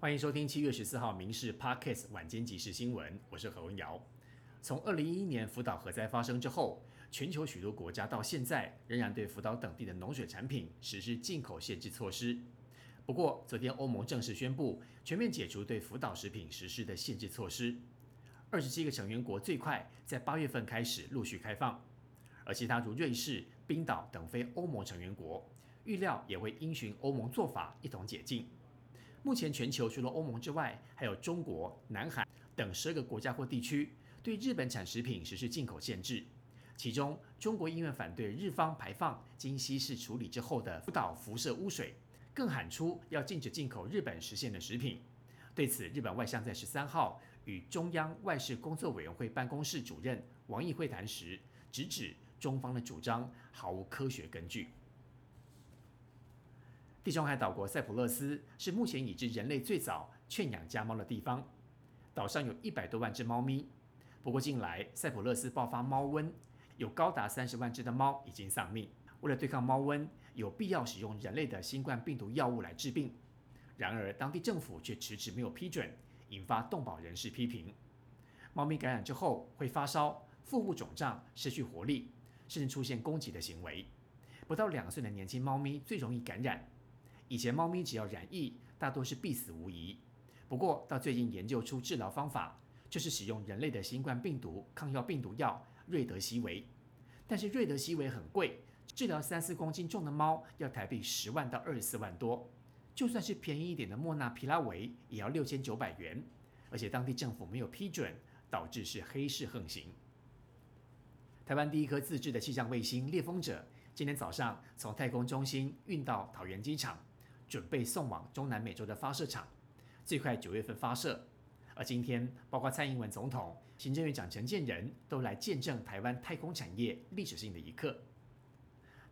欢迎收听七月十四号《民事 Podcast》晚间即时新闻，我是何文瑶。从二零一一年福岛核灾发生之后，全球许多国家到现在仍然对福岛等地的农水产品实施进口限制措施。不过，昨天欧盟正式宣布全面解除对福岛食品实施的限制措施。二十七个成员国最快在八月份开始陆续开放，而其他如瑞士、冰岛等非欧盟成员国，预料也会因循欧盟做法一同解禁。目前全球除了欧盟之外，还有中国、南韩等十二个国家或地区对日本产食品实施进口限制。其中，中国因为反对日方排放经稀释处理之后的福岛辐射污水，更喊出要禁止进口日本实现的食品。对此，日本外相在十三号与中央外事工作委员会办公室主任王毅会谈时，直指中方的主张毫无科学根据。地中海岛国塞浦路斯是目前已知人类最早圈养家猫的地方，岛上有一百多万只猫咪。不过近来塞浦路斯爆发猫瘟，有高达三十万只的猫已经丧命。为了对抗猫瘟，有必要使用人类的新冠病毒药物来治病。然而，当地政府却迟迟没有批准，引发动保人士批评。猫咪感染之后会发烧、腹部肿胀、失去活力，甚至出现攻击的行为。不到两岁的年轻猫咪最容易感染。以前猫咪只要染疫，大多是必死无疑。不过到最近研究出治疗方法，就是使用人类的新冠病毒抗药病毒药瑞德西韦。但是瑞德西韦很贵，治疗三四公斤重的猫要台币十万到二十四万多。就算是便宜一点的莫纳皮拉韦，也要六千九百元，而且当地政府没有批准，导致是黑市横行。台湾第一颗自制的气象卫星猎风者，今天早上从太空中心运到桃园机场，准备送往中南美洲的发射场，最快九月份发射。而今天，包括蔡英文总统、行政院长陈建仁都来见证台湾太空产业历史性的一刻。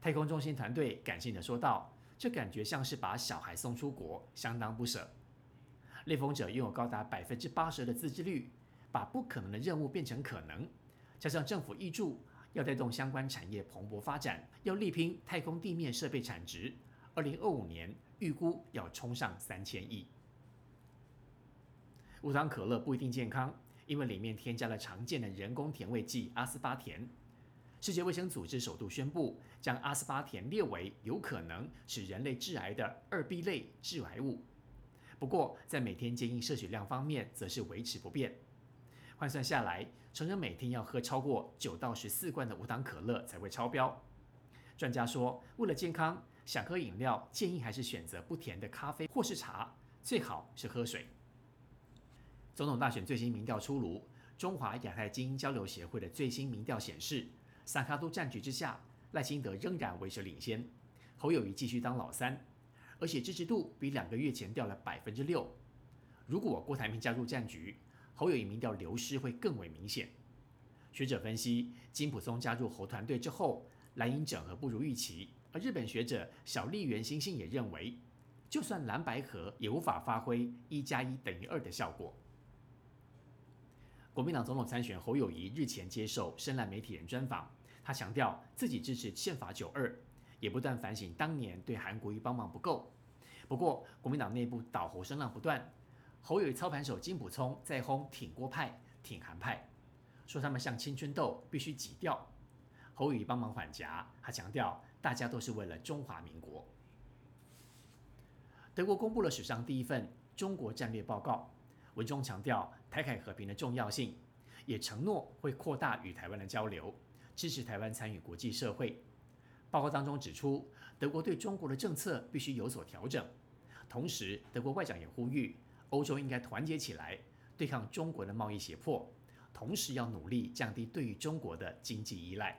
太空中心团队感性的说道。这感觉像是把小孩送出国，相当不舍。猎风者拥有高达百分之八十的自制率，把不可能的任务变成可能。加上政府挹注，要带动相关产业蓬勃发展，要力拼太空地面设备产值。二零二五年预估要冲上三千亿。无糖可乐不一定健康，因为里面添加了常见的人工甜味剂阿斯巴甜。世界卫生组织首度宣布，将阿斯巴甜列为有可能使人类致癌的二 B 类致癌物。不过，在每天建议摄取量方面，则是维持不变。换算下来，成人每天要喝超过九到十四罐的无糖可乐才会超标。专家说，为了健康，想喝饮料建议还是选择不甜的咖啡或是茶，最好是喝水。总统大选最新民调出炉，中华亚太精英交流协会的最新民调显示。萨卡都战局之下，赖清德仍然维持领先，侯友谊继续当老三，而且支持度比两个月前掉了百分之六。如果郭台铭加入战局，侯友谊民调流失会更为明显。学者分析，金普松加入侯团队之后，蓝营整合不如预期，而日本学者小笠原新信也认为，就算蓝白合也无法发挥一加一等于二的效果。国民党总统参选侯友谊日前接受深蓝媒体人专访，他强调自己支持宪法九二，也不断反省当年对韩国瑜帮忙不够。不过，国民党内部倒侯声浪不断，侯友谊操盘手金普聪在轰挺郭派、挺韩派，说他们像青春痘必须挤掉。侯友谊帮忙缓颊，他强调大家都是为了中华民国。德国公布了史上第一份中国战略报告。文中强调台海和平的重要性，也承诺会扩大与台湾的交流，支持台湾参与国际社会。报告当中指出，德国对中国的政策必须有所调整。同时，德国外长也呼吁欧洲应该团结起来，对抗中国的贸易胁迫，同时要努力降低对于中国的经济依赖。